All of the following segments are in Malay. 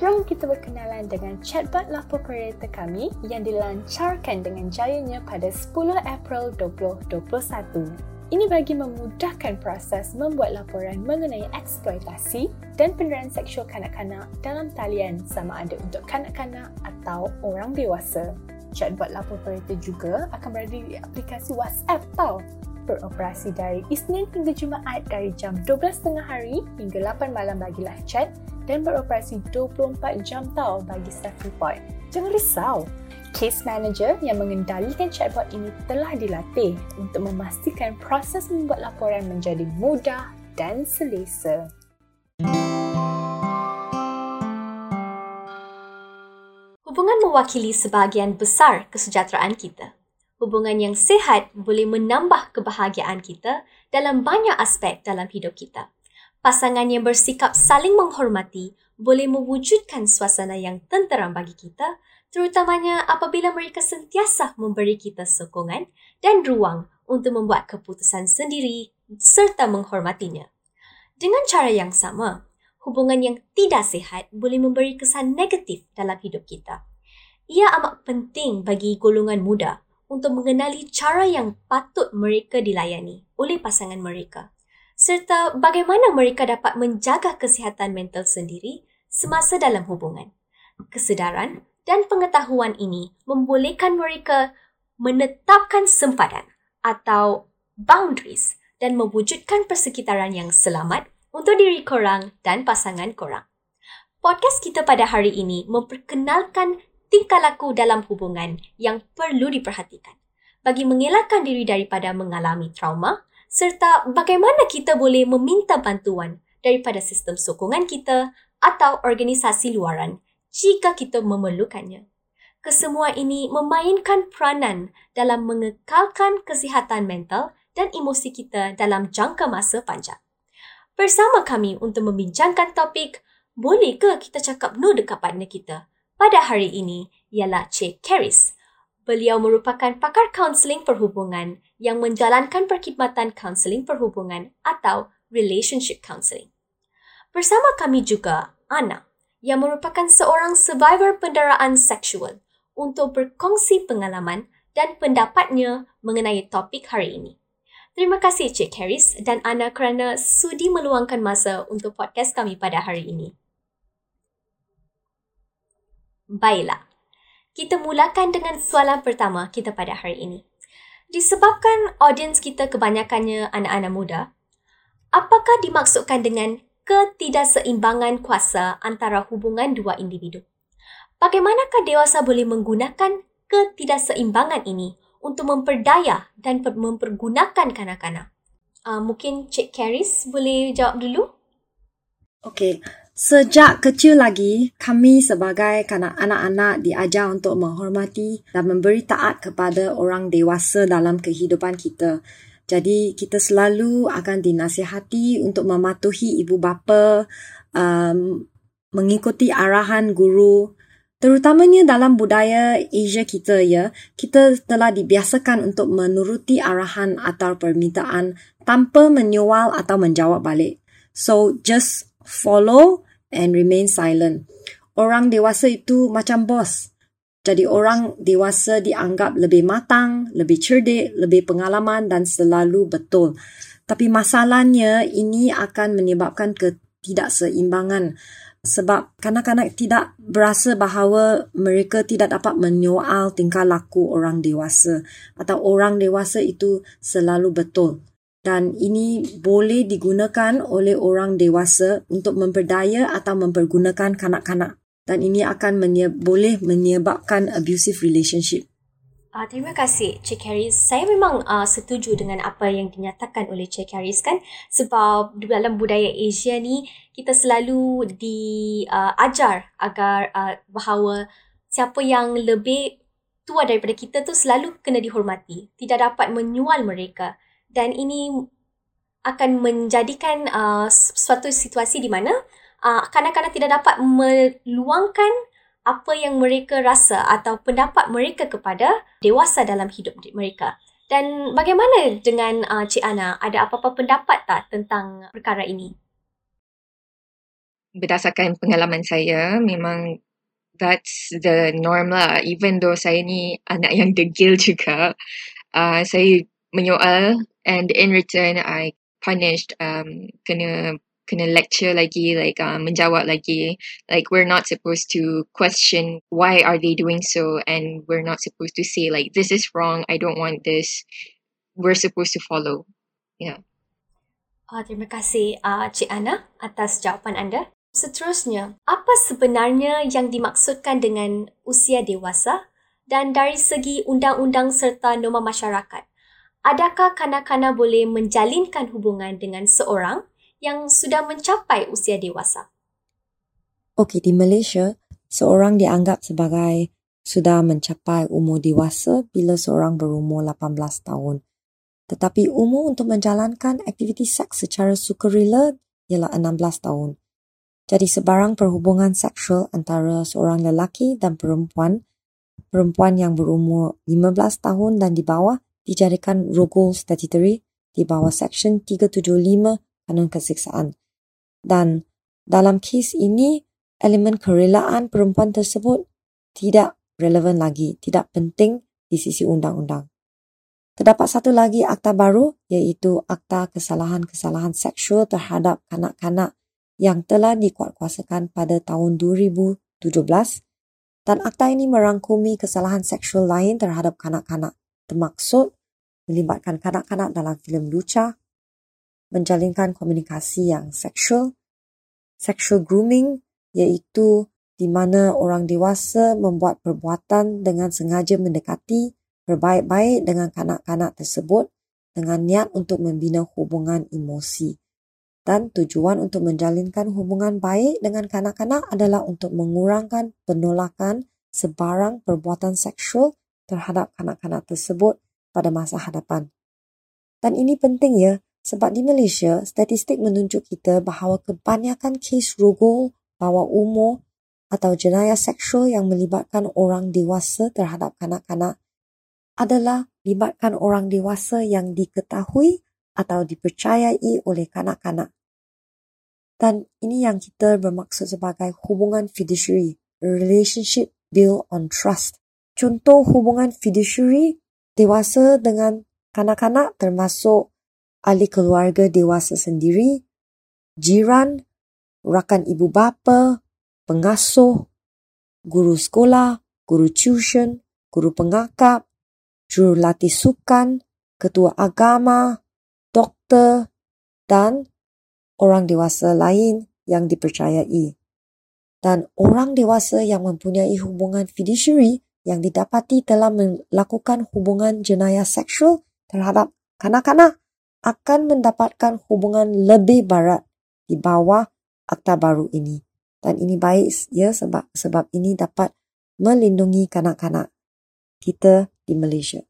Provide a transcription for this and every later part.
Jom kita berkenalan dengan chatbot lapor operator kami yang dilancarkan dengan jayanya pada 10 April 2021. Ini bagi memudahkan proses membuat laporan mengenai eksploitasi dan penderaan seksual kanak-kanak dalam talian sama ada untuk kanak-kanak atau orang dewasa. Chatbot lapor operator juga akan berada di aplikasi WhatsApp tau. Beroperasi dari Isnin hingga Jumaat dari jam 12.30 hari hingga 8 malam bagi live chat dan beroperasi 24 jam tau bagi staff report. Jangan risau, Case manager yang mengendalikan chatbot ini telah dilatih untuk memastikan proses membuat laporan menjadi mudah dan selesa. Hubungan mewakili sebahagian besar kesejahteraan kita. Hubungan yang sihat boleh menambah kebahagiaan kita dalam banyak aspek dalam hidup kita. Pasangan yang bersikap saling menghormati boleh mewujudkan suasana yang tenteram bagi kita terutamanya apabila mereka sentiasa memberi kita sokongan dan ruang untuk membuat keputusan sendiri serta menghormatinya. Dengan cara yang sama, hubungan yang tidak sihat boleh memberi kesan negatif dalam hidup kita. Ia amat penting bagi golongan muda untuk mengenali cara yang patut mereka dilayani oleh pasangan mereka serta bagaimana mereka dapat menjaga kesihatan mental sendiri semasa dalam hubungan. Kesedaran dan pengetahuan ini membolehkan mereka menetapkan sempadan atau boundaries dan mewujudkan persekitaran yang selamat untuk diri korang dan pasangan korang. Podcast kita pada hari ini memperkenalkan tingkah laku dalam hubungan yang perlu diperhatikan bagi mengelakkan diri daripada mengalami trauma serta bagaimana kita boleh meminta bantuan daripada sistem sokongan kita atau organisasi luaran jika kita memerlukannya. Kesemua ini memainkan peranan dalam mengekalkan kesihatan mental dan emosi kita dalam jangka masa panjang. Bersama kami untuk membincangkan topik boleh ke kita cakap no dekat partner kita? Pada hari ini ialah Cik Karis. Beliau merupakan pakar kaunseling perhubungan yang menjalankan perkhidmatan kaunseling perhubungan atau relationship counseling. Bersama kami juga Ana yang merupakan seorang survivor penderaan seksual untuk berkongsi pengalaman dan pendapatnya mengenai topik hari ini. Terima kasih Cik Harris dan Ana kerana sudi meluangkan masa untuk podcast kami pada hari ini. Baiklah, kita mulakan dengan soalan pertama kita pada hari ini. Disebabkan audiens kita kebanyakannya anak-anak muda, apakah dimaksudkan dengan ketidakseimbangan kuasa antara hubungan dua individu. Bagaimanakah dewasa boleh menggunakan ketidakseimbangan ini untuk memperdaya dan mempergunakan kanak-kanak? Uh, mungkin Cik Karis boleh jawab dulu? Okey, sejak kecil lagi kami sebagai kanak anak-anak diajar untuk menghormati dan memberi taat kepada orang dewasa dalam kehidupan kita. Jadi kita selalu akan dinasihati untuk mematuhi ibu bapa, um, mengikuti arahan guru. Terutamanya dalam budaya Asia kita ya, kita telah dibiasakan untuk menuruti arahan atau permintaan tanpa menyual atau menjawab balik. So just follow and remain silent. Orang dewasa itu macam bos. Jadi orang dewasa dianggap lebih matang, lebih cerdik, lebih pengalaman dan selalu betul. Tapi masalahnya ini akan menyebabkan ketidakseimbangan sebab kanak-kanak tidak berasa bahawa mereka tidak dapat menyoal tingkah laku orang dewasa atau orang dewasa itu selalu betul. Dan ini boleh digunakan oleh orang dewasa untuk memperdaya atau mempergunakan kanak-kanak dan ini akan menye- boleh menyebabkan abusive relationship. Uh, terima kasih Cik Harris. Saya memang uh, setuju dengan apa yang dinyatakan oleh Cik Harris kan sebab dalam budaya Asia ni kita selalu diajar uh, agar uh, bahawa siapa yang lebih tua daripada kita tu selalu kena dihormati, tidak dapat menyual mereka dan ini akan menjadikan uh, suatu situasi di mana uh, kanak-kanak tidak dapat meluangkan apa yang mereka rasa atau pendapat mereka kepada dewasa dalam hidup mereka. Dan bagaimana dengan uh, Cik Ana? Ada apa-apa pendapat tak tentang perkara ini? berdasarkan pengalaman saya memang that's the norm lah even though saya ni anak yang degil juga uh, saya menyoal and in return I punished um kena kena lecture lagi like uh, menjawab lagi. Like we're not supposed to question why are they doing so and we're not supposed to say like this is wrong I don't want this. We're supposed to follow. Yeah. Uh, terima kasih uh, Cik Ana atas jawapan anda. Seterusnya, apa sebenarnya yang dimaksudkan dengan usia dewasa? Dan dari segi undang-undang serta norma masyarakat? Adakah kanak-kanak boleh menjalinkan hubungan dengan seorang yang sudah mencapai usia dewasa? Okey, di Malaysia, seorang dianggap sebagai sudah mencapai umur dewasa bila seorang berumur 18 tahun. Tetapi umur untuk menjalankan aktiviti seks secara sukarela ialah 16 tahun. Jadi sebarang perhubungan seksual antara seorang lelaki dan perempuan, perempuan yang berumur 15 tahun dan di bawah dijadikan rogol statutory di bawah Section 375 Kanun Kesiksaan. Dan dalam kes ini, elemen kerelaan perempuan tersebut tidak relevan lagi, tidak penting di sisi undang-undang. Terdapat satu lagi akta baru iaitu Akta Kesalahan-Kesalahan Seksual terhadap Kanak-Kanak yang telah dikuatkuasakan pada tahun 2017 dan akta ini merangkumi kesalahan seksual lain terhadap kanak-kanak termaksud melibatkan kanak-kanak dalam filem luca, menjalinkan komunikasi yang seksual, sexual grooming iaitu di mana orang dewasa membuat perbuatan dengan sengaja mendekati berbaik-baik dengan kanak-kanak tersebut dengan niat untuk membina hubungan emosi. Dan tujuan untuk menjalinkan hubungan baik dengan kanak-kanak adalah untuk mengurangkan penolakan sebarang perbuatan seksual terhadap kanak-kanak tersebut pada masa hadapan. Dan ini penting ya, sebab di Malaysia, statistik menunjuk kita bahawa kebanyakan kes rogol bawah umur atau jenayah seksual yang melibatkan orang dewasa terhadap kanak-kanak adalah libatkan orang dewasa yang diketahui atau dipercayai oleh kanak-kanak. Dan ini yang kita bermaksud sebagai hubungan fiduciary, relationship built on trust. Contoh hubungan fiduciary dewasa dengan kanak-kanak termasuk ahli keluarga dewasa sendiri, jiran, rakan ibu bapa, pengasuh, guru sekolah, guru tuition, guru pengakap, jurulatih sukan, ketua agama, doktor dan orang dewasa lain yang dipercayai. Dan orang dewasa yang mempunyai hubungan fiduciary yang didapati telah melakukan hubungan jenayah seksual terhadap kanak-kanak akan mendapatkan hubungan lebih barat di bawah akta baru ini. Dan ini baik ya sebab sebab ini dapat melindungi kanak-kanak kita di Malaysia.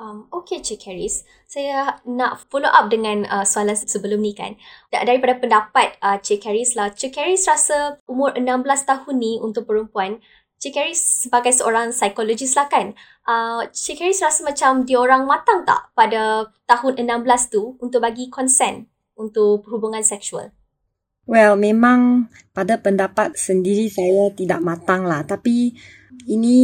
Um, okay, Cik Karis. Saya nak follow up dengan uh, soalan sebelum ni kan. Daripada pendapat uh, Cik Karis lah, Cik Karis rasa umur 16 tahun ni untuk perempuan, Cik Karis sebagai seorang psikologis lah kan, uh, Cik Karis rasa macam dia orang matang tak pada tahun 16 tu untuk bagi konsen untuk hubungan seksual? Well, memang pada pendapat sendiri saya tidak matang lah. Tapi ini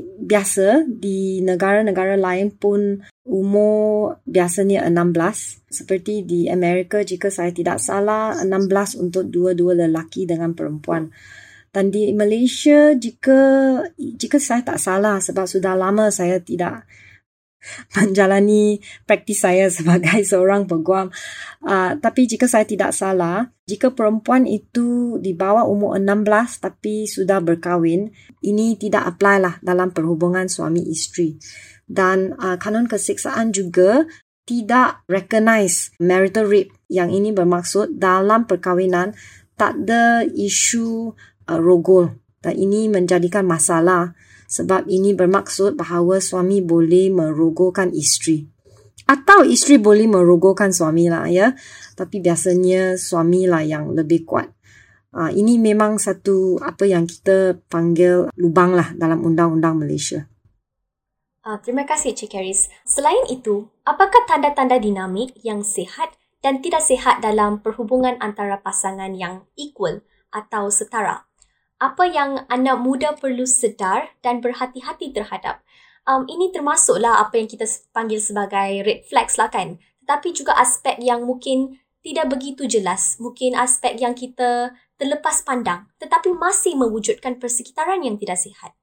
biasa di negara-negara lain pun umur biasanya 16. Seperti di Amerika jika saya tidak salah 16 untuk dua-dua lelaki dengan perempuan. Dan di Malaysia jika jika saya tak salah sebab sudah lama saya tidak menjalani praktis saya sebagai seorang peguam. Uh, tapi jika saya tidak salah, jika perempuan itu di bawah umur 16 tapi sudah berkahwin, ini tidak apply lah dalam perhubungan suami isteri. Dan uh, kanun kesiksaan juga tidak recognize marital rape yang ini bermaksud dalam perkahwinan tak ada isu uh, rogol dan ini menjadikan masalah sebab ini bermaksud bahawa suami boleh merogolkan isteri. Atau isteri boleh merogolkan suami lah ya. Tapi biasanya suami lah yang lebih kuat. Uh, ini memang satu apa yang kita panggil lubang lah dalam undang-undang Malaysia. Uh, terima kasih Cik Karis. Selain itu, apakah tanda-tanda dinamik yang sihat dan tidak sehat dalam perhubungan antara pasangan yang equal atau setara. Apa yang anak muda perlu sedar dan berhati-hati terhadap. Um, ini termasuklah apa yang kita panggil sebagai red flags lah kan. Tetapi juga aspek yang mungkin tidak begitu jelas. Mungkin aspek yang kita terlepas pandang tetapi masih mewujudkan persekitaran yang tidak sihat.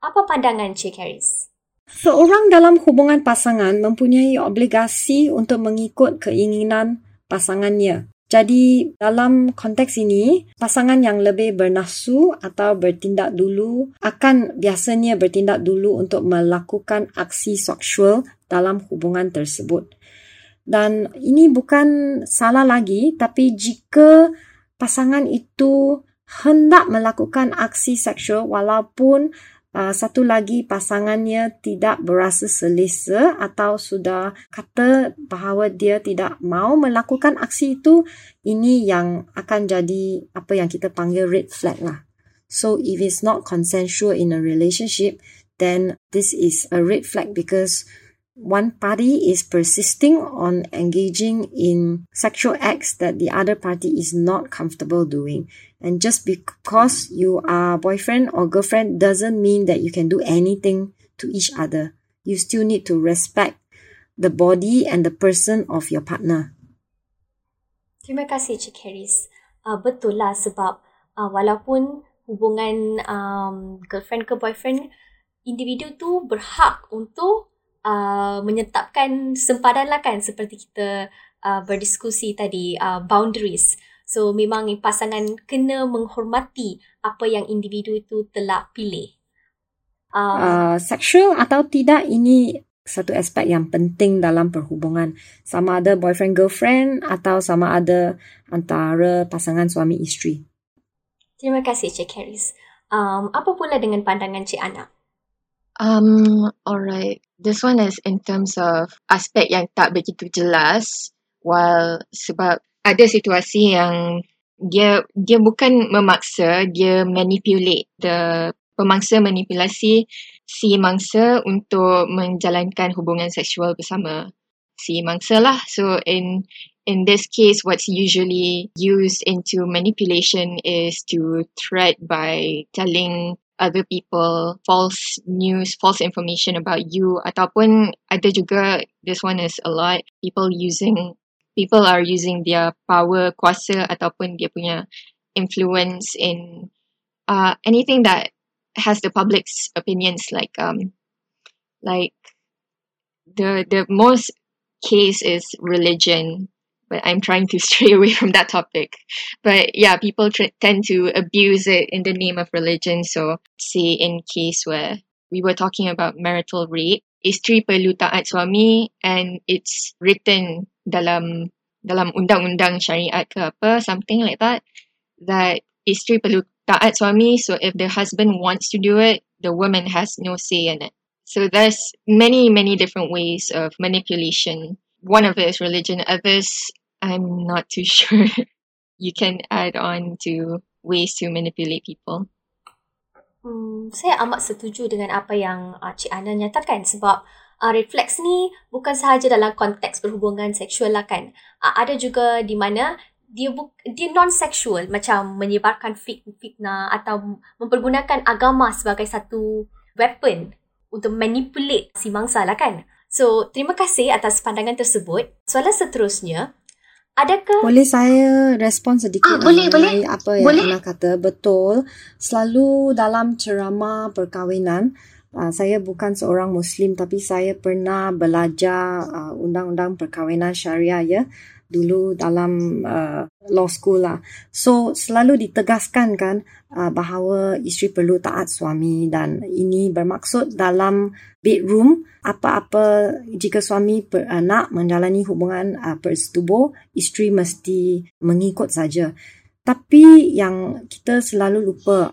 Apa pandangan Cik Harris? Seorang dalam hubungan pasangan mempunyai obligasi untuk mengikut keinginan pasangannya. Jadi dalam konteks ini, pasangan yang lebih bernafsu atau bertindak dulu akan biasanya bertindak dulu untuk melakukan aksi seksual dalam hubungan tersebut. Dan ini bukan salah lagi, tapi jika pasangan itu hendak melakukan aksi seksual walaupun uh, satu lagi pasangannya tidak berasa selesa atau sudah kata bahawa dia tidak mau melakukan aksi itu, ini yang akan jadi apa yang kita panggil red flag lah. So if it's not consensual in a relationship, then this is a red flag because one party is persisting on engaging in sexual acts that the other party is not comfortable doing. And just because you are boyfriend or girlfriend doesn't mean that you can do anything to each other. You still need to respect the body and the person of your partner. Terima kasih Cik Harris. Uh, betul lah sebab uh, walaupun hubungan um, girlfriend ke boyfriend, individu tu berhak untuk uh, menyetapkan sempadan lah kan seperti kita uh, berdiskusi tadi, uh, boundaries. So memang pasangan kena menghormati apa yang individu itu telah pilih. Um, uh, sexual atau tidak ini satu aspek yang penting dalam perhubungan. Sama ada boyfriend girlfriend atau sama ada antara pasangan suami isteri. Terima kasih Cik Harris. Um, apa pula dengan pandangan Cik Ana? Um, alright. This one is in terms of aspek yang tak begitu jelas. While sebab ada situasi yang dia dia bukan memaksa dia manipulate the pemangsa manipulasi si mangsa untuk menjalankan hubungan seksual bersama si mangsa lah so in in this case what's usually used into manipulation is to threat by telling other people false news false information about you. Ataupun ada juga this one is a lot people using people are using their power kuasa ataupun dia punya influence in uh, anything that has the public's opinions like um like the the most case is religion but i'm trying to stray away from that topic. But yeah people tr- tend to abuse it in the name of religion. So say in case where we were talking about marital rape isteri perlu taat suami and it's written dalam dalam undang-undang syariat ke apa something like that that isteri perlu taat suami so if the husband wants to do it the woman has no say in it. So there's many many different ways of manipulation. One of it is religion others i'm not too sure you can add on to ways to manipulate people Hmm, saya amat setuju dengan apa yang uh, Cik Ana nyatakan sebab uh, refleks ni bukan sahaja dalam konteks berhubungan seksual lah kan. Uh, ada juga di mana dia bu- dia non seksual macam menyebarkan fitnah atau mempergunakan agama sebagai satu weapon untuk manipulate si mangsa lah kan. So, terima kasih atas pandangan tersebut. Soalan seterusnya, adakah... Boleh saya respon sedikit ah, boleh, boleh. apa yang boleh. Ana kata? Betul. Selalu dalam ceramah perkahwinan, Uh, saya bukan seorang Muslim tapi saya pernah belajar uh, undang-undang perkahwinan syariah ya dulu dalam uh, law school lah. So selalu ditegaskan kan uh, bahawa isteri perlu taat suami dan ini bermaksud dalam bedroom apa-apa jika suami per, uh, nak menjalani hubungan uh, persetubuh isteri mesti mengikut saja. Tapi yang kita selalu lupa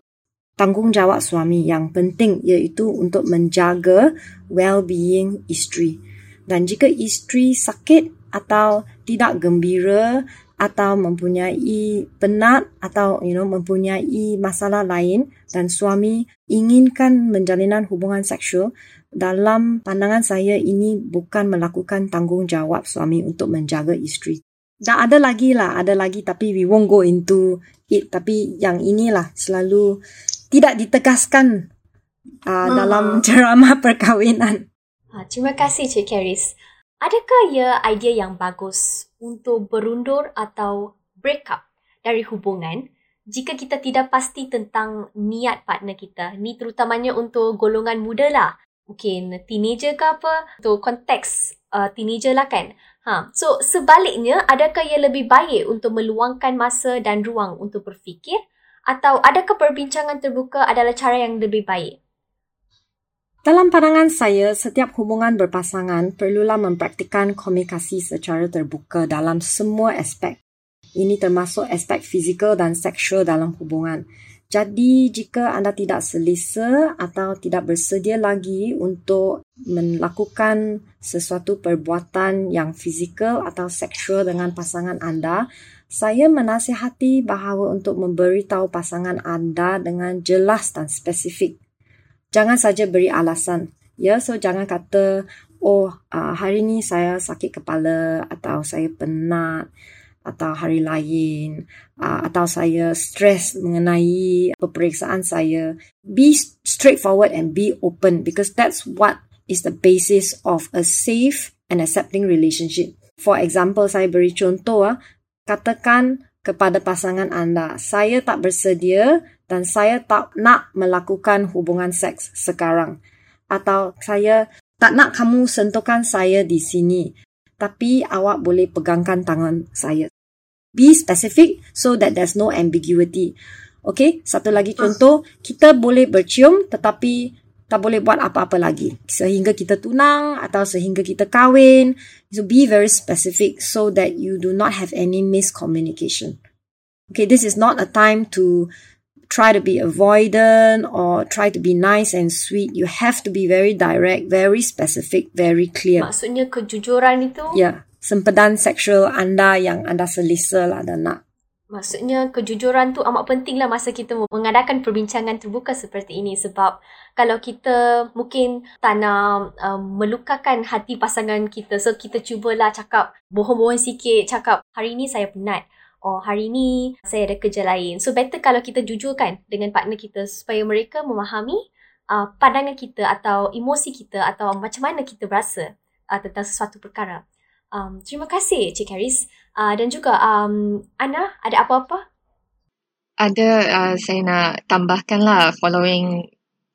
tanggungjawab suami yang penting iaitu untuk menjaga well-being isteri. Dan jika isteri sakit atau tidak gembira atau mempunyai penat atau you know mempunyai masalah lain dan suami inginkan menjalinan hubungan seksual dalam pandangan saya ini bukan melakukan tanggungjawab suami untuk menjaga isteri Dah ada lagi lah, ada lagi tapi we won't go into it. Tapi yang inilah selalu tidak ditegaskan uh, uh-huh. dalam ceramah perkahwinan. Uh, terima kasih Cik Karis. Adakah ia idea yang bagus untuk berundur atau break up dari hubungan jika kita tidak pasti tentang niat partner kita? Ni terutamanya untuk golongan muda lah. Mungkin teenager ke apa? Untuk konteks uh, teenager lah kan? Ha. So sebaliknya, adakah ia lebih baik untuk meluangkan masa dan ruang untuk berfikir atau adakah perbincangan terbuka adalah cara yang lebih baik? Dalam pandangan saya, setiap hubungan berpasangan perlulah mempraktikkan komunikasi secara terbuka dalam semua aspek. Ini termasuk aspek fizikal dan seksual dalam hubungan. Jadi, jika anda tidak selesa atau tidak bersedia lagi untuk melakukan sesuatu perbuatan yang fizikal atau seksual dengan pasangan anda, saya menasihati bahawa untuk memberitahu pasangan anda dengan jelas dan spesifik jangan saja beri alasan. Ya, so jangan kata, oh uh, hari ni saya sakit kepala atau saya penat atau hari lain uh, atau saya stres mengenai peperiksaan saya. Be straightforward and be open because that's what is the basis of a safe and accepting relationship. For example, saya beri contoh, uh, katakan kepada pasangan anda, saya tak bersedia dan saya tak nak melakukan hubungan seks sekarang. Atau saya tak nak kamu sentuhkan saya di sini. Tapi awak boleh pegangkan tangan saya. Be specific so that there's no ambiguity. Okay, satu lagi contoh. Kita boleh bercium tetapi tak boleh buat apa-apa lagi. Sehingga kita tunang atau sehingga kita kahwin. So be very specific so that you do not have any miscommunication. Okay, this is not a time to try to be avoidant or try to be nice and sweet. You have to be very direct, very specific, very clear. Maksudnya kejujuran itu? Ya, yeah. sempedan seksual anda yang anda selesa lah dan nak. Maksudnya kejujuran tu amat penting lah masa kita mengadakan perbincangan terbuka seperti ini sebab kalau kita mungkin tak nak um, melukakan hati pasangan kita so kita cubalah cakap bohong-bohong sikit cakap hari ni saya penat oh hari ni saya ada kerja lain. So better kalau kita jujur kan dengan partner kita supaya mereka memahami uh, pandangan kita atau emosi kita atau macam mana kita berasa uh, tentang sesuatu perkara. Um, terima kasih Cik Karis. Uh, dan juga um, Ana, ada apa-apa? Ada, uh, saya nak tambahkan lah following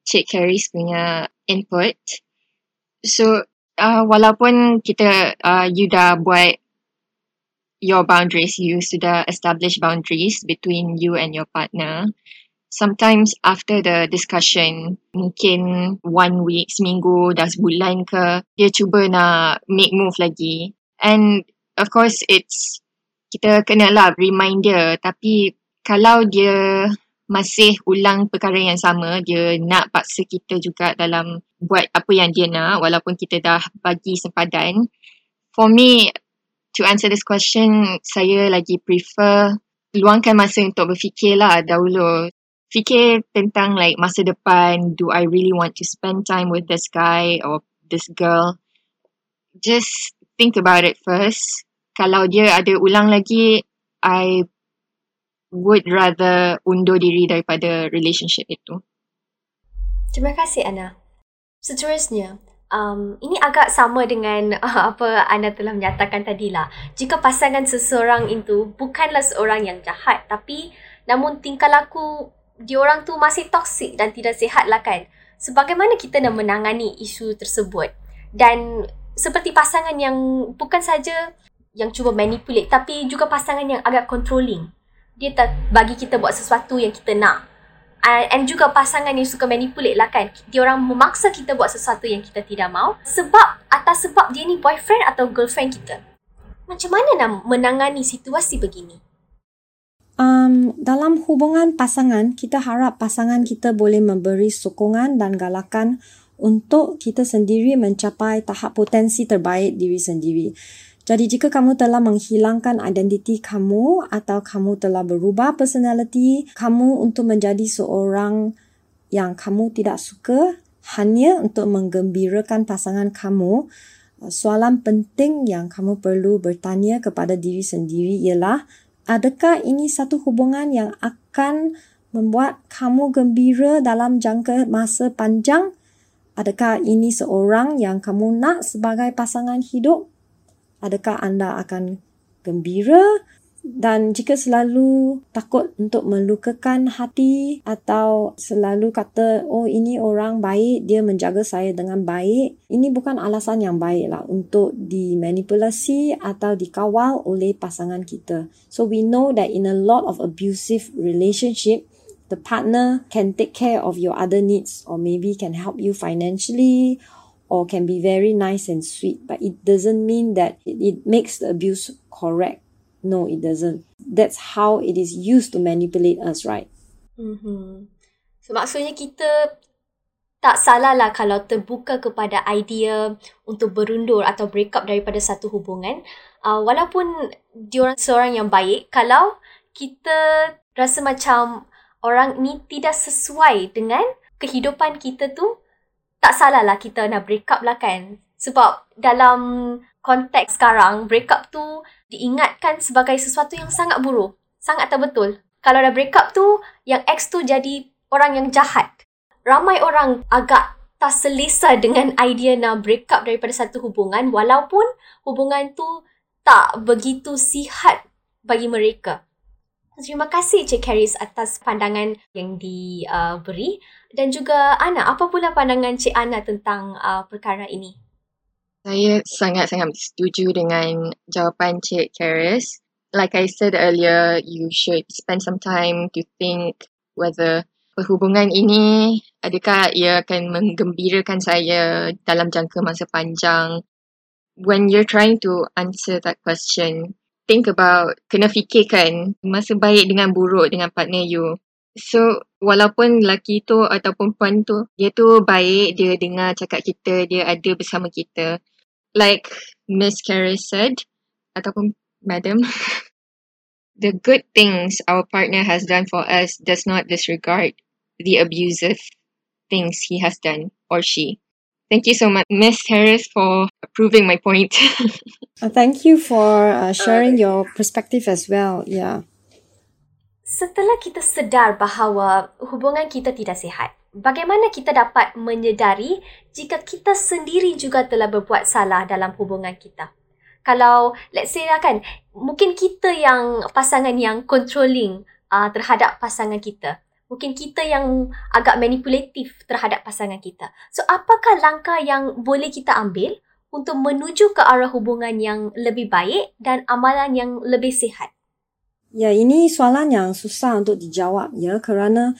Cik Karis punya input. So, uh, walaupun kita, uh, you dah buat your boundaries, you sudah establish boundaries between you and your partner. Sometimes after the discussion, mungkin one week, seminggu, dah sebulan ke, dia cuba nak make move lagi. And of course, it's, kita kena lah remind dia. Tapi kalau dia masih ulang perkara yang sama, dia nak paksa kita juga dalam buat apa yang dia nak walaupun kita dah bagi sempadan. For me, to answer this question, saya lagi prefer luangkan masa untuk berfikir lah dahulu. Fikir tentang like masa depan, do I really want to spend time with this guy or this girl? Just think about it first. Kalau dia ada ulang lagi, I would rather undur diri daripada relationship itu. Terima kasih Ana. Seterusnya, um, ini agak sama dengan uh, apa anda telah menyatakan tadi lah. Jika pasangan seseorang itu bukanlah seorang yang jahat tapi namun tingkah laku diorang tu masih toksik dan tidak sihat lah kan. Sebagaimana kita nak menangani isu tersebut. Dan seperti pasangan yang bukan saja yang cuba manipulate tapi juga pasangan yang agak controlling. Dia tak bagi kita buat sesuatu yang kita nak uh, and juga pasangan yang suka manipulate lah kan dia orang memaksa kita buat sesuatu yang kita tidak mau sebab atas sebab dia ni boyfriend atau girlfriend kita macam mana nak menangani situasi begini Um, dalam hubungan pasangan, kita harap pasangan kita boleh memberi sokongan dan galakan untuk kita sendiri mencapai tahap potensi terbaik diri sendiri. Jadi jika kamu telah menghilangkan identiti kamu atau kamu telah berubah personality kamu untuk menjadi seorang yang kamu tidak suka hanya untuk menggembirakan pasangan kamu, soalan penting yang kamu perlu bertanya kepada diri sendiri ialah adakah ini satu hubungan yang akan membuat kamu gembira dalam jangka masa panjang? Adakah ini seorang yang kamu nak sebagai pasangan hidup? Adakah anda akan gembira dan jika selalu takut untuk melukakan hati atau selalu kata oh ini orang baik dia menjaga saya dengan baik ini bukan alasan yang baik lah untuk dimanipulasi atau dikawal oleh pasangan kita. So we know that in a lot of abusive relationship the partner can take care of your other needs or maybe can help you financially or can be very nice and sweet but it doesn't mean that it, it makes the abuse correct No, it doesn't. That's how it is used to manipulate us, right? Mm-hmm. So, maksudnya kita tak salah lah kalau terbuka kepada idea untuk berundur atau break up daripada satu hubungan. Uh, walaupun diorang seorang yang baik, kalau kita rasa macam orang ni tidak sesuai dengan kehidupan kita tu, tak salah lah kita nak break up lah kan. Sebab dalam konteks sekarang, break up tu diingatkan sebagai sesuatu yang sangat buruk. Sangat tak betul. Kalau dah break up tu, yang ex tu jadi orang yang jahat. Ramai orang agak tak selesa dengan idea nak break up daripada satu hubungan walaupun hubungan tu tak begitu sihat bagi mereka. Terima kasih Cik Karis atas pandangan yang diberi dan juga Ana, apa pula pandangan Cik Ana tentang uh, perkara ini? Saya sangat-sangat setuju dengan jawapan Cik Karis. Like I said earlier, you should spend some time to think whether perhubungan ini adakah ia akan menggembirakan saya dalam jangka masa panjang. When you're trying to answer that question, think about, kena fikirkan masa baik dengan buruk dengan partner you. So, walaupun lelaki tu ataupun puan tu, dia tu baik, dia dengar cakap kita, dia ada bersama kita like Miss Carey said, ataupun Madam, the good things our partner has done for us does not disregard the abusive things he has done or she. Thank you so much, Miss Harris, for proving my point. uh, thank you for uh, sharing your perspective as well. Yeah. Setelah kita sedar bahawa hubungan kita tidak sihat, bagaimana kita dapat menyedari jika kita sendiri juga telah berbuat salah dalam hubungan kita. Kalau let's say lah kan, mungkin kita yang pasangan yang controlling uh, terhadap pasangan kita. Mungkin kita yang agak manipulatif terhadap pasangan kita. So apakah langkah yang boleh kita ambil untuk menuju ke arah hubungan yang lebih baik dan amalan yang lebih sihat? Ya, ini soalan yang susah untuk dijawab ya kerana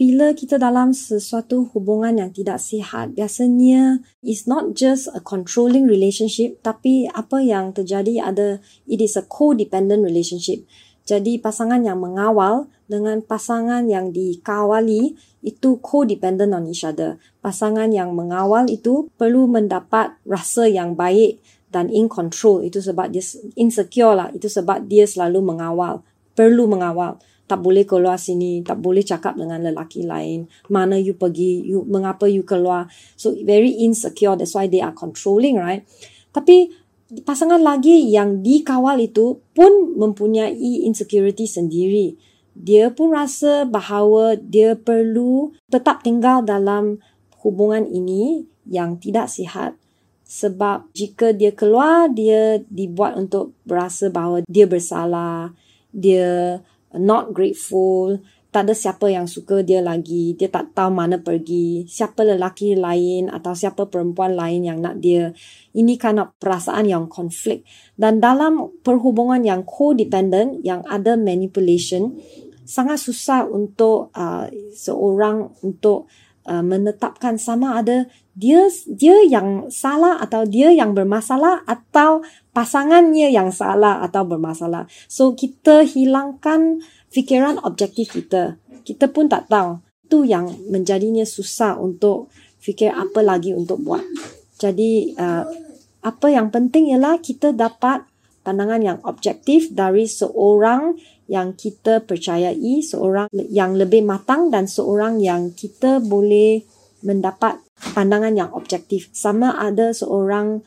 bila kita dalam sesuatu hubungan yang tidak sihat, biasanya it's not just a controlling relationship, tapi apa yang terjadi ada, it is a codependent relationship. Jadi pasangan yang mengawal dengan pasangan yang dikawali itu codependent on each other. Pasangan yang mengawal itu perlu mendapat rasa yang baik dan in control. Itu sebab dia insecure lah. Itu sebab dia selalu mengawal. Perlu mengawal tak boleh keluar sini, tak boleh cakap dengan lelaki lain, mana you pergi, you, mengapa you keluar. So very insecure, that's why they are controlling, right? Tapi pasangan lagi yang dikawal itu pun mempunyai insecurity sendiri. Dia pun rasa bahawa dia perlu tetap tinggal dalam hubungan ini yang tidak sihat. Sebab jika dia keluar, dia dibuat untuk berasa bahawa dia bersalah, dia not grateful, tak ada siapa yang suka dia lagi, dia tak tahu mana pergi, siapa lelaki lain atau siapa perempuan lain yang nak dia. Ini kan perasaan yang konflik. Dan dalam perhubungan yang codependent, yang ada manipulation, sangat susah untuk uh, seorang untuk uh, menetapkan sama ada dia dia yang salah atau dia yang bermasalah atau pasangannya yang salah atau bermasalah. So kita hilangkan fikiran objektif kita. Kita pun tak tahu. Itu yang menjadinya susah untuk fikir apa lagi untuk buat. Jadi uh, apa yang penting ialah kita dapat pandangan yang objektif dari seorang yang kita percayai, seorang yang lebih matang dan seorang yang kita boleh mendapat pandangan yang objektif. Sama ada seorang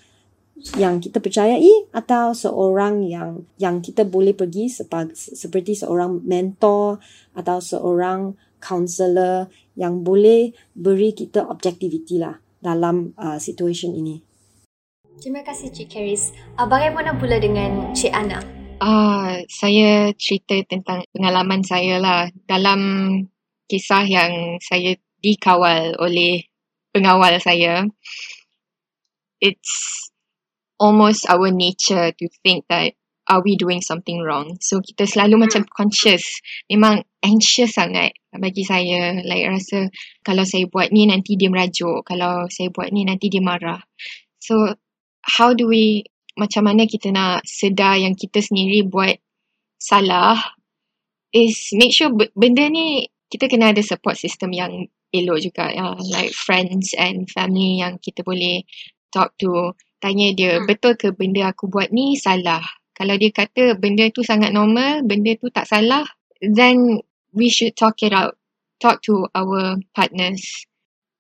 yang kita percayai atau seorang yang yang kita boleh pergi sepa- seperti seorang mentor atau seorang counselor yang boleh beri kita objektiviti lah dalam uh, situation ini. Terima kasih Cik Karis. Uh, bagaimana pula dengan Cik Ana? Ah, saya cerita tentang pengalaman saya lah dalam kisah yang saya dikawal oleh pengawal saya. It's almost our nature to think that are we doing something wrong. So kita selalu hmm. macam conscious. Memang anxious sangat bagi saya. Like rasa kalau saya buat ni nanti dia merajuk. Kalau saya buat ni nanti dia marah. So how do we macam mana kita nak sedar yang kita sendiri buat salah is make sure benda ni kita kena ada support system yang elok juga ya like friends and family yang kita boleh talk to tanya dia hmm. betul ke benda aku buat ni salah kalau dia kata benda tu sangat normal benda tu tak salah then we should talk it out talk to our partners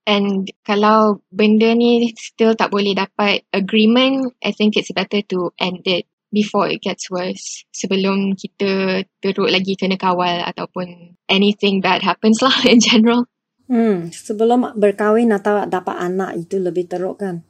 And kalau benda ni still tak boleh dapat agreement, I think it's better to end it before it gets worse. Sebelum kita teruk lagi kena kawal ataupun anything bad happens lah in general. Hmm, sebelum berkahwin atau dapat anak itu lebih teruk kan?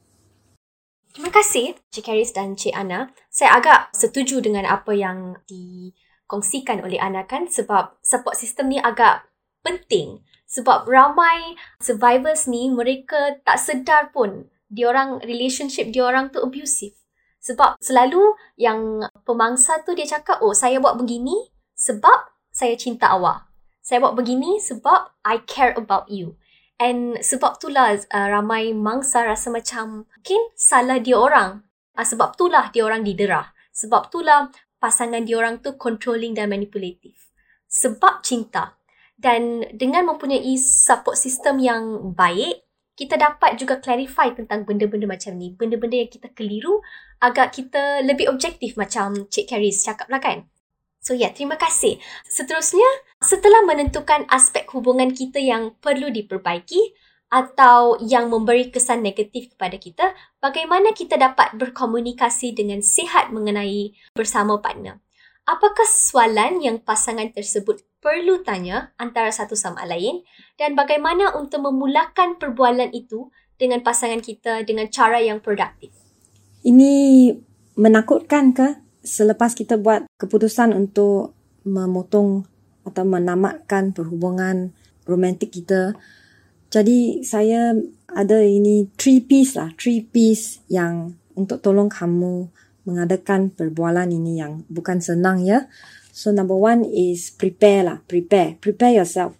Terima kasih Cik Karis dan Cik Ana. Saya agak setuju dengan apa yang dikongsikan oleh Ana kan sebab support system ni agak penting sebab ramai survivors ni mereka tak sedar pun diorang relationship diorang tu abusive. Sebab selalu yang pemangsa tu dia cakap, oh saya buat begini sebab saya cinta awak. Saya buat begini sebab I care about you. And sebab itulah uh, ramai mangsa rasa macam mungkin salah dia orang. Uh, sebab itulah dia orang didera. Sebab itulah pasangan dia orang tu controlling dan manipulative. Sebab cinta. Dan dengan mempunyai support system yang baik, kita dapat juga clarify tentang benda-benda macam ni. Benda-benda yang kita keliru agar kita lebih objektif macam Cik Karis cakap lah kan. So ya, yeah, terima kasih. Seterusnya, setelah menentukan aspek hubungan kita yang perlu diperbaiki atau yang memberi kesan negatif kepada kita, bagaimana kita dapat berkomunikasi dengan sihat mengenai bersama partner? Apakah soalan yang pasangan tersebut perlu tanya antara satu sama lain dan bagaimana untuk memulakan perbualan itu dengan pasangan kita dengan cara yang produktif. Ini menakutkan ke selepas kita buat keputusan untuk memotong atau menamatkan perhubungan romantik kita. Jadi saya ada ini three piece lah, three piece yang untuk tolong kamu mengadakan perbualan ini yang bukan senang ya. So number one is prepare lah, prepare, prepare yourself.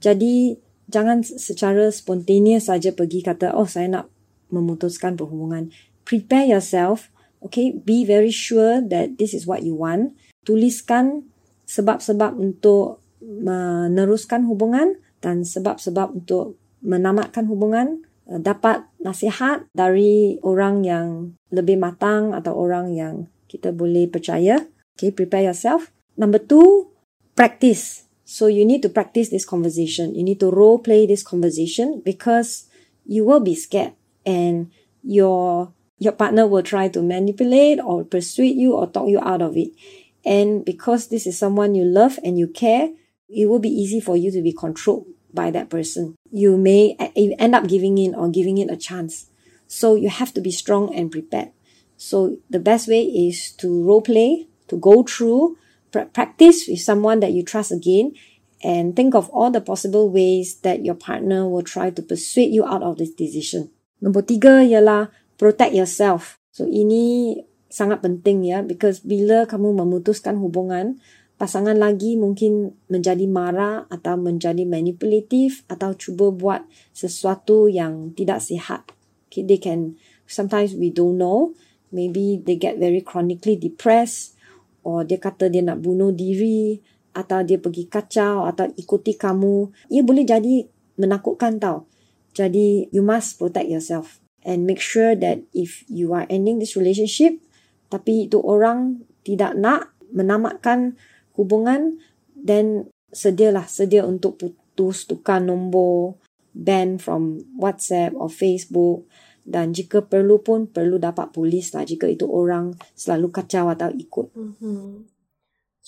Jadi jangan secara spontaneous saja pergi kata, oh saya nak memutuskan perhubungan. Prepare yourself, okay, be very sure that this is what you want. Tuliskan sebab-sebab untuk meneruskan hubungan dan sebab-sebab untuk menamatkan hubungan. Dapat nasihat dari orang yang lebih matang atau orang yang kita boleh percaya. Okay, prepare yourself. Number two, practice. So you need to practice this conversation. You need to role play this conversation because you will be scared and your your partner will try to manipulate or persuade you or talk you out of it. And because this is someone you love and you care, it will be easy for you to be controlled by that person. You may end up giving in or giving it a chance. So you have to be strong and prepared. So the best way is to role play, to go through practice with someone that you trust again and think of all the possible ways that your partner will try to persuade you out of this decision. Nombor tiga ialah protect yourself. So ini sangat penting ya because bila kamu memutuskan hubungan, pasangan lagi mungkin menjadi marah atau menjadi manipulatif atau cuba buat sesuatu yang tidak sihat. Okay, they can sometimes we don't know. Maybe they get very chronically depressed or dia kata dia nak bunuh diri atau dia pergi kacau atau ikuti kamu, ia boleh jadi menakutkan tau. Jadi you must protect yourself and make sure that if you are ending this relationship tapi itu orang tidak nak menamatkan hubungan then sedialah sedia untuk putus tukar nombor ban from WhatsApp or Facebook dan jika perlu pun perlu dapat polis lah jika itu orang selalu kacau atau ikut. Mm-hmm.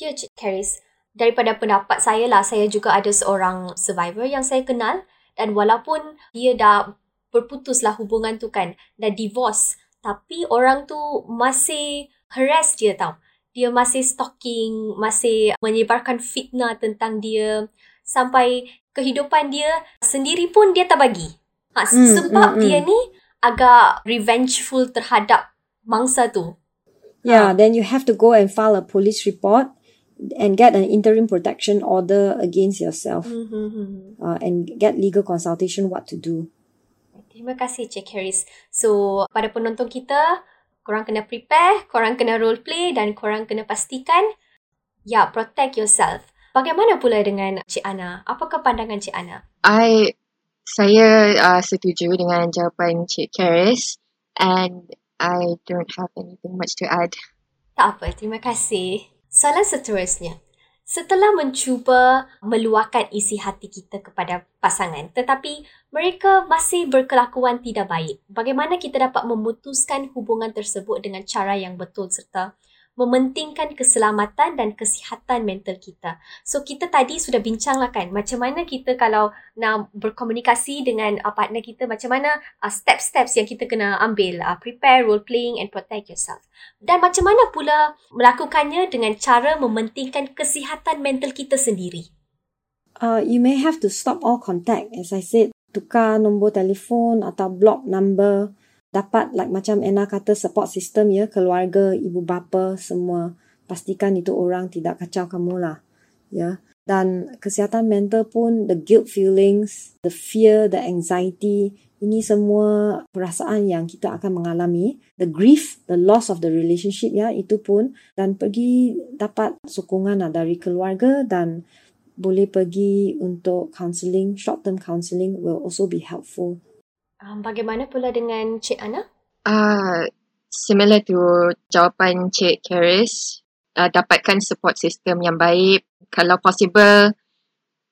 Ya, Cik Karis. Daripada pendapat saya lah, saya juga ada seorang survivor yang saya kenal dan walaupun dia dah berputuslah hubungan tu kan, dah divorce, tapi orang tu masih harass dia tau. Dia masih stalking, masih menyebarkan fitnah tentang dia sampai kehidupan dia sendiri pun dia tak bagi. Ha, mm, sebab mm, dia ni agak revengeful terhadap mangsa tu. Yeah, ha. then you have to go and file a police report and get an interim protection order against yourself mm-hmm. uh, and get legal consultation what to do. Terima kasih Cik Harris. So, pada penonton kita, korang kena prepare, korang kena role play dan korang kena pastikan ya, yeah, protect yourself. Bagaimana pula dengan Cik Ana? Apakah pandangan Cik Ana? I saya uh, setuju dengan jawapan Cik Karis and I don't have anything much to add. Tak apa, terima kasih. Soalan seterusnya. Setelah mencuba meluahkan isi hati kita kepada pasangan tetapi mereka masih berkelakuan tidak baik, bagaimana kita dapat memutuskan hubungan tersebut dengan cara yang betul serta mementingkan keselamatan dan kesihatan mental kita. So kita tadi sudah bincang lah kan macam mana kita kalau nak berkomunikasi dengan uh, partner kita macam mana uh, steps-steps yang kita kena ambil uh, prepare, role playing and protect yourself. Dan macam mana pula melakukannya dengan cara mementingkan kesihatan mental kita sendiri. Uh, you may have to stop all contact as I said tukar nombor telefon atau block number dapat like macam Anna kata support system ya keluarga ibu bapa semua. Pastikan itu orang tidak kacau kamu lah ya. Dan kesihatan mental pun the guilt feelings the fear the anxiety ini semua perasaan yang kita akan mengalami. The grief the loss of the relationship ya itu pun. Dan pergi dapat sokongan lah dari keluarga dan boleh pergi untuk counselling short term counselling will also be helpful Um, bagaimana pula dengan Cik Ana? Uh, similar to jawapan Cik Karis, uh, dapatkan support system yang baik. Kalau possible,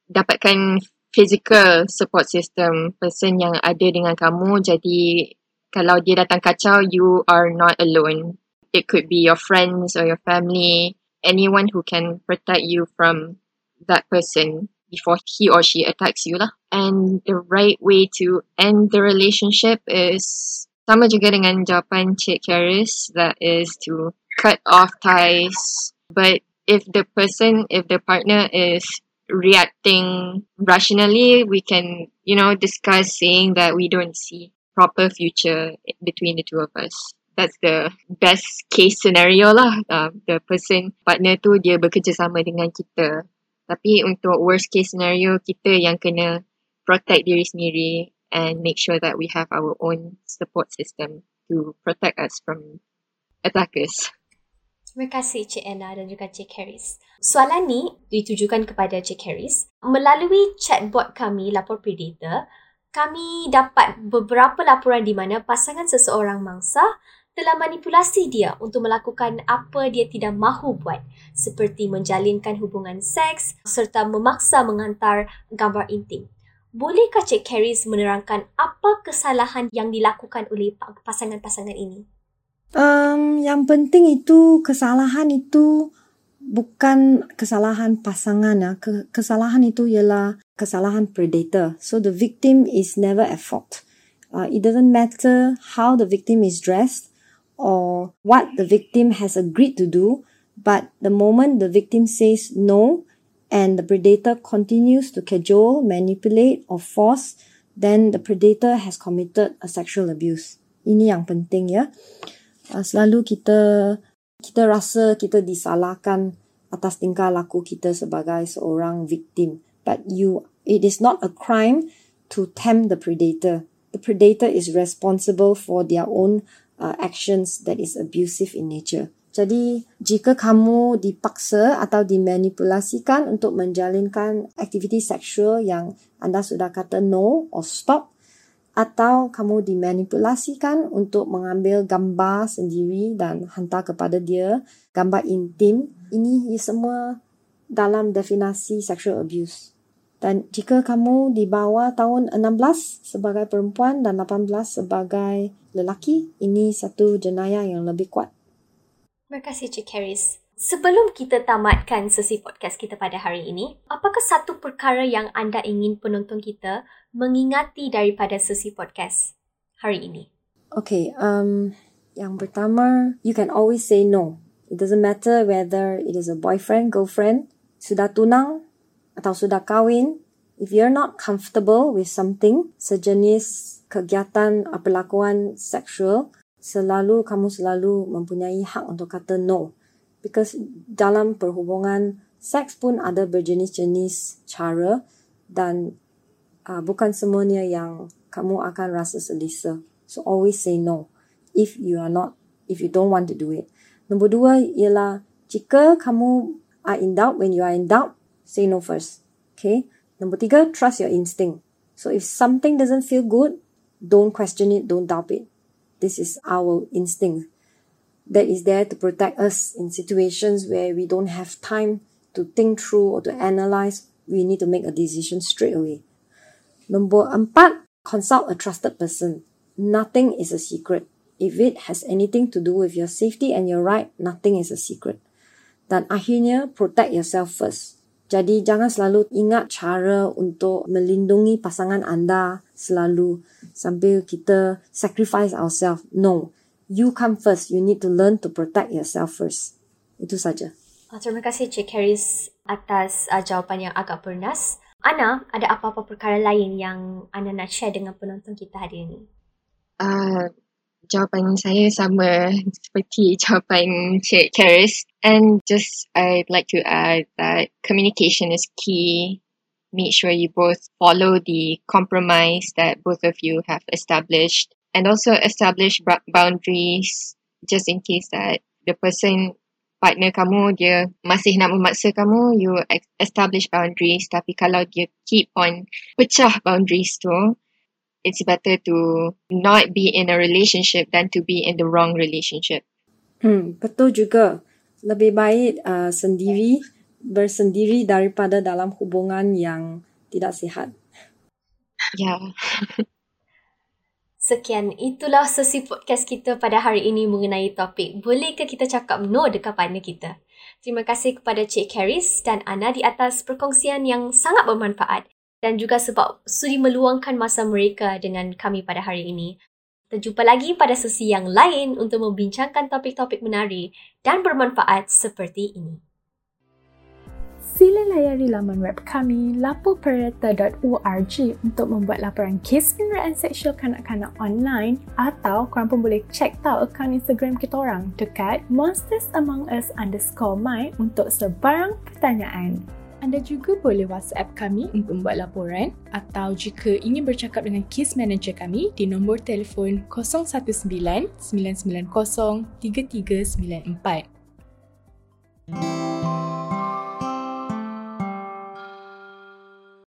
dapatkan physical support system person yang ada dengan kamu. Jadi, kalau dia datang kacau, you are not alone. It could be your friends or your family, anyone who can protect you from that person before he or she attacks you lah. And the right way to end the relationship is sama juga dengan jawapan Cik Karis that is to cut off ties. But if the person, if the partner is reacting rationally, we can, you know, discuss saying that we don't see proper future between the two of us. That's the best case scenario lah. Uh, the person, partner tu dia bekerjasama dengan kita tapi untuk worst case scenario, kita yang kena protect diri sendiri and make sure that we have our own support system to protect us from attackers. Terima kasih Cik Anna dan juga Cik Harris. Soalan ni ditujukan kepada Cik Harris. Melalui chatbot kami, Lapor Predator, kami dapat beberapa laporan di mana pasangan seseorang mangsa telah manipulasi dia untuk melakukan apa dia tidak mahu buat seperti menjalinkan hubungan seks serta memaksa mengantar gambar intim. Bolehkah Cik Karis menerangkan apa kesalahan yang dilakukan oleh pasangan-pasangan ini? Um, yang penting itu kesalahan itu bukan kesalahan pasangan ya. Kesalahan itu ialah kesalahan predator. So the victim is never at fault. Uh, it doesn't matter how the victim is dressed or what the victim has agreed to do, but the moment the victim says no and the predator continues to cajole, manipulate, or force, then the predator has committed a sexual abuse. Ini yang penting ya. Uh, selalu kita kita rasa kita disalahkan atas tingkah laku kita sebagai seorang victim. But you, it is not a crime to tempt the predator. The predator is responsible for their own uh, actions that is abusive in nature. Jadi, jika kamu dipaksa atau dimanipulasikan untuk menjalinkan aktiviti seksual yang anda sudah kata no or stop, atau kamu dimanipulasikan untuk mengambil gambar sendiri dan hantar kepada dia, gambar intim, ini semua dalam definasi sexual abuse. Dan jika kamu di bawah tahun 16 sebagai perempuan dan 18 sebagai lelaki, ini satu jenayah yang lebih kuat. Terima kasih Cik Karis. Sebelum kita tamatkan sesi podcast kita pada hari ini, apakah satu perkara yang anda ingin penonton kita mengingati daripada sesi podcast hari ini? Okay, um, yang pertama, you can always say no. It doesn't matter whether it is a boyfriend, girlfriend, sudah tunang atau sudah kahwin. If you're not comfortable with something, sejenis kegiatan perlakuan seksual, selalu kamu selalu mempunyai hak untuk kata no because dalam perhubungan seks pun ada berjenis-jenis cara dan uh, bukan semuanya yang kamu akan rasa selesa. So always say no if you are not if you don't want to do it. Nombor dua ialah jika kamu are in doubt when you are in doubt, say no first. Okay. Nombor tiga, trust your instinct. So if something doesn't feel good, don't question it, don't doubt it. This is our instinct that is there to protect us in situations where we don't have time to think through or to analyze. We need to make a decision straight away. Number empat, consult a trusted person. Nothing is a secret. If it has anything to do with your safety and your right, nothing is a secret. Dan akhirnya, protect yourself first. Jadi jangan selalu ingat cara untuk melindungi pasangan anda selalu sambil kita sacrifice ourselves. No, you come first. You need to learn to protect yourself first. Itu saja. Uh, terima kasih Cik Karis atas uh, jawapan yang agak bernas. Ana, ada apa-apa perkara lain yang Ana nak share dengan penonton kita hari ini? Uh, jawapan saya sama seperti jawapan Cik Karis. And just I'd like to add that communication is key. Make sure you both follow the compromise that both of you have established and also establish boundaries just in case that the person partner kamu dia masih nak memaksa kamu you establish boundaries tapi kalau dia keep on pecah boundaries tu it's better to not be in a relationship than to be in the wrong relationship. Hmm betul juga. Lebih baik uh, sendiri bersendiri daripada dalam hubungan yang tidak sihat. Yeah Sekian, itulah sesi podcast kita pada hari ini mengenai topik Bolehkah kita cakap no dekat partner kita? Terima kasih kepada Cik Karis dan Ana di atas perkongsian yang sangat bermanfaat dan juga sebab sudi meluangkan masa mereka dengan kami pada hari ini. Kita jumpa lagi pada sesi yang lain untuk membincangkan topik-topik menarik dan bermanfaat seperti ini. Sila layari laman web kami lapopereta.org untuk membuat laporan kes penderaan seksual kanak-kanak online atau korang pun boleh check tahu akaun Instagram kita orang dekat monstersamongus underscore my untuk sebarang pertanyaan. Anda juga boleh WhatsApp kami untuk membuat laporan atau jika ingin bercakap dengan case manager kami di nombor telefon 019 990 3394.